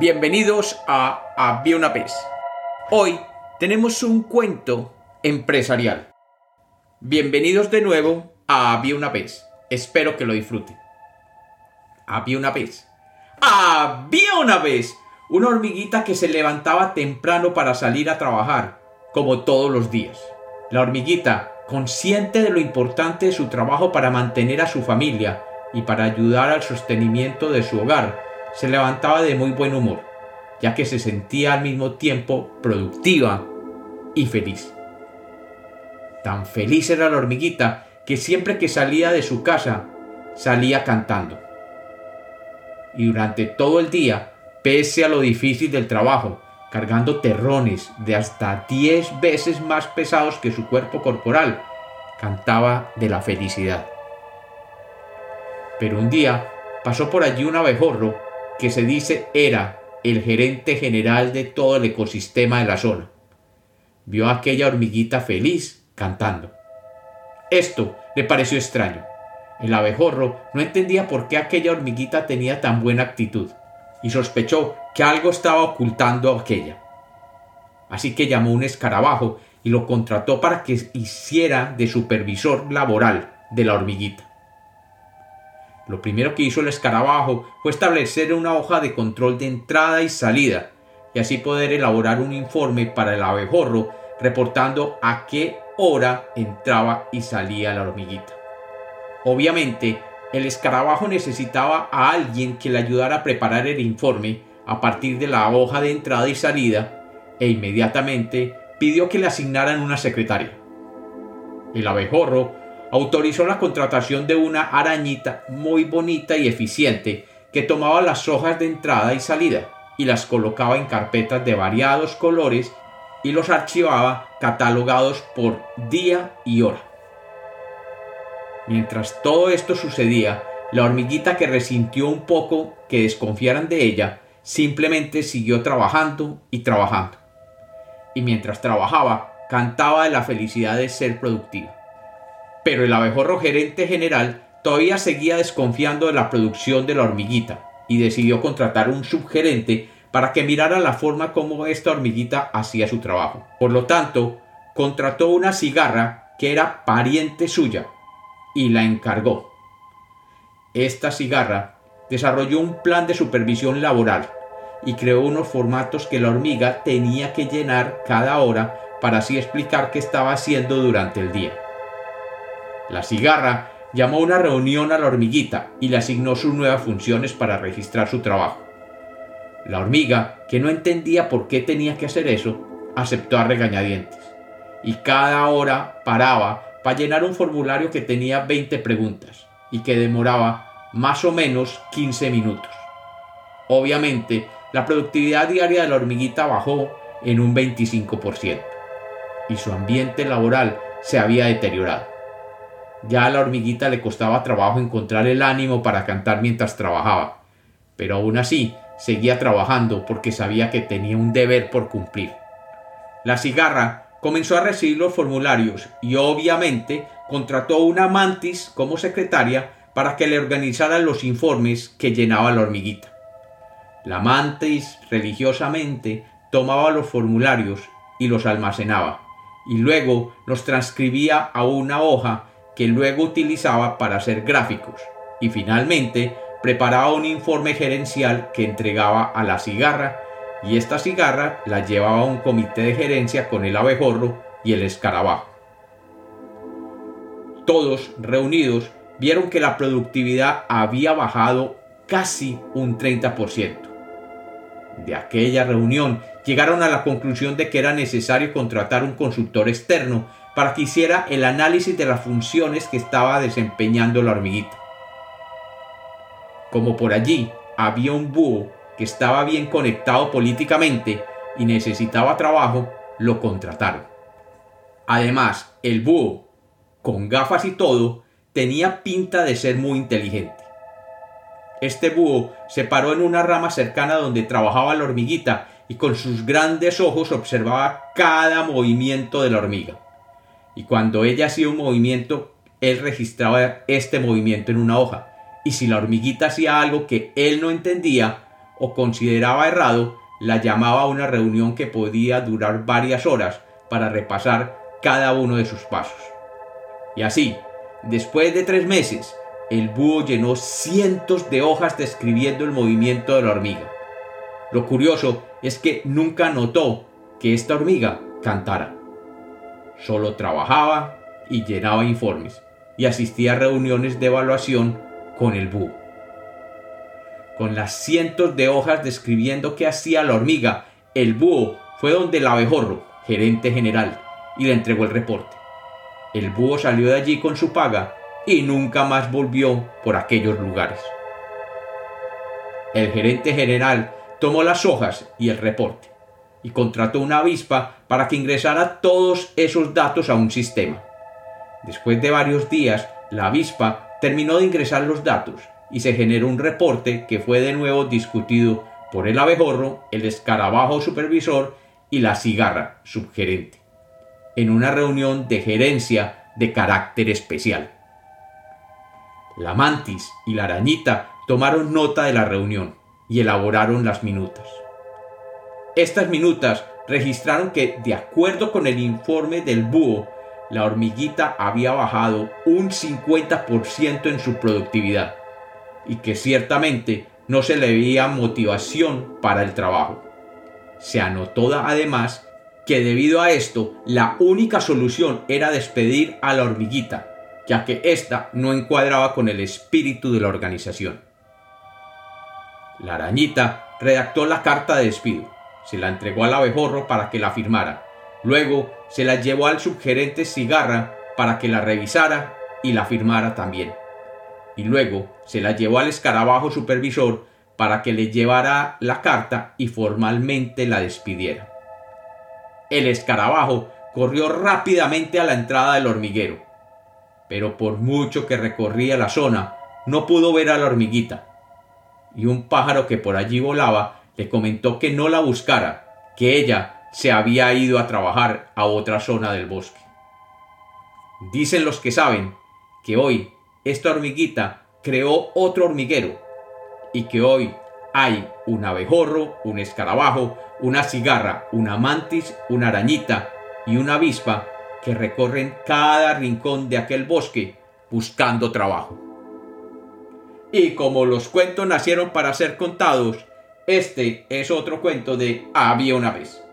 Bienvenidos a Había una vez. Hoy tenemos un cuento empresarial. Bienvenidos de nuevo a Había una vez. Espero que lo disfruten. Había una vez. Había una vez una hormiguita que se levantaba temprano para salir a trabajar, como todos los días. La hormiguita, consciente de lo importante de su trabajo para mantener a su familia y para ayudar al sostenimiento de su hogar, se levantaba de muy buen humor, ya que se sentía al mismo tiempo productiva y feliz. Tan feliz era la hormiguita que siempre que salía de su casa salía cantando. Y durante todo el día, pese a lo difícil del trabajo, cargando terrones de hasta 10 veces más pesados que su cuerpo corporal, cantaba de la felicidad. Pero un día pasó por allí un abejorro que se dice era el gerente general de todo el ecosistema de la zona. Vio a aquella hormiguita feliz cantando. Esto le pareció extraño. El abejorro no entendía por qué aquella hormiguita tenía tan buena actitud y sospechó que algo estaba ocultando a aquella. Así que llamó un escarabajo y lo contrató para que hiciera de supervisor laboral de la hormiguita. Lo primero que hizo el escarabajo fue establecer una hoja de control de entrada y salida, y así poder elaborar un informe para el abejorro reportando a qué hora entraba y salía la hormiguita. Obviamente, el escarabajo necesitaba a alguien que le ayudara a preparar el informe a partir de la hoja de entrada y salida e inmediatamente pidió que le asignaran una secretaria. El abejorro autorizó la contratación de una arañita muy bonita y eficiente que tomaba las hojas de entrada y salida y las colocaba en carpetas de variados colores y los archivaba catalogados por día y hora. Mientras todo esto sucedía, la hormiguita que resintió un poco que desconfiaran de ella, simplemente siguió trabajando y trabajando. Y mientras trabajaba, cantaba de la felicidad de ser productiva pero el abejorro gerente general todavía seguía desconfiando de la producción de la hormiguita y decidió contratar un subgerente para que mirara la forma como esta hormiguita hacía su trabajo. Por lo tanto, contrató una cigarra que era pariente suya y la encargó. Esta cigarra desarrolló un plan de supervisión laboral y creó unos formatos que la hormiga tenía que llenar cada hora para así explicar qué estaba haciendo durante el día. La cigarra llamó a una reunión a la hormiguita y le asignó sus nuevas funciones para registrar su trabajo. La hormiga, que no entendía por qué tenía que hacer eso, aceptó a regañadientes. Y cada hora paraba para llenar un formulario que tenía 20 preguntas y que demoraba más o menos 15 minutos. Obviamente, la productividad diaria de la hormiguita bajó en un 25% y su ambiente laboral se había deteriorado. Ya a la hormiguita le costaba trabajo encontrar el ánimo para cantar mientras trabajaba, pero aún así seguía trabajando porque sabía que tenía un deber por cumplir. La cigarra comenzó a recibir los formularios y obviamente contrató a una mantis como secretaria para que le organizara los informes que llenaba la hormiguita. La mantis religiosamente tomaba los formularios y los almacenaba, y luego los transcribía a una hoja que luego utilizaba para hacer gráficos y finalmente preparaba un informe gerencial que entregaba a la cigarra y esta cigarra la llevaba a un comité de gerencia con el abejorro y el escarabajo. Todos reunidos vieron que la productividad había bajado casi un 30%. De aquella reunión llegaron a la conclusión de que era necesario contratar un consultor externo para que hiciera el análisis de las funciones que estaba desempeñando la hormiguita. Como por allí había un búho que estaba bien conectado políticamente y necesitaba trabajo, lo contrataron. Además, el búho, con gafas y todo, tenía pinta de ser muy inteligente. Este búho se paró en una rama cercana donde trabajaba la hormiguita y con sus grandes ojos observaba cada movimiento de la hormiga y cuando ella hacía un movimiento, él registraba este movimiento en una hoja. Y si la hormiguita hacía algo que él no entendía, o consideraba errado, la llamaba a una reunión que podía durar varias horas para repasar cada uno de sus pasos. Y así, después de tres meses, el búho llenó cientos de hojas describiendo el movimiento de la hormiga. Lo curioso es que nunca notó que esta hormiga cantara. Solo trabajaba y llenaba informes y asistía a reuniones de evaluación con el búho. Con las cientos de hojas describiendo qué hacía la hormiga, el búho fue donde el abejorro, gerente general, y le entregó el reporte. El búho salió de allí con su paga y nunca más volvió por aquellos lugares. El gerente general tomó las hojas y el reporte y contrató una avispa para que ingresara todos esos datos a un sistema. Después de varios días, la avispa terminó de ingresar los datos y se generó un reporte que fue de nuevo discutido por el abejorro, el escarabajo supervisor y la cigarra subgerente, en una reunión de gerencia de carácter especial. La mantis y la arañita tomaron nota de la reunión y elaboraron las minutas. Estas minutas registraron que, de acuerdo con el informe del búho, la hormiguita había bajado un 50% en su productividad y que ciertamente no se le veía motivación para el trabajo. Se anotó además que debido a esto la única solución era despedir a la hormiguita, ya que ésta no encuadraba con el espíritu de la organización. La arañita redactó la carta de despido, se la entregó al abejorro para que la firmara, luego se la llevó al subgerente Cigarra para que la revisara y la firmara también y luego se la llevó al escarabajo supervisor para que le llevara la carta y formalmente la despidiera. El escarabajo corrió rápidamente a la entrada del hormiguero, pero por mucho que recorría la zona, no pudo ver a la hormiguita. Y un pájaro que por allí volaba le comentó que no la buscara, que ella se había ido a trabajar a otra zona del bosque. Dicen los que saben que hoy esta hormiguita creó otro hormiguero y que hoy hay un abejorro, un escarabajo, una cigarra, una mantis, una arañita y una avispa que recorren cada rincón de aquel bosque buscando trabajo. Y como los cuentos nacieron para ser contados, este es otro cuento de Había una vez.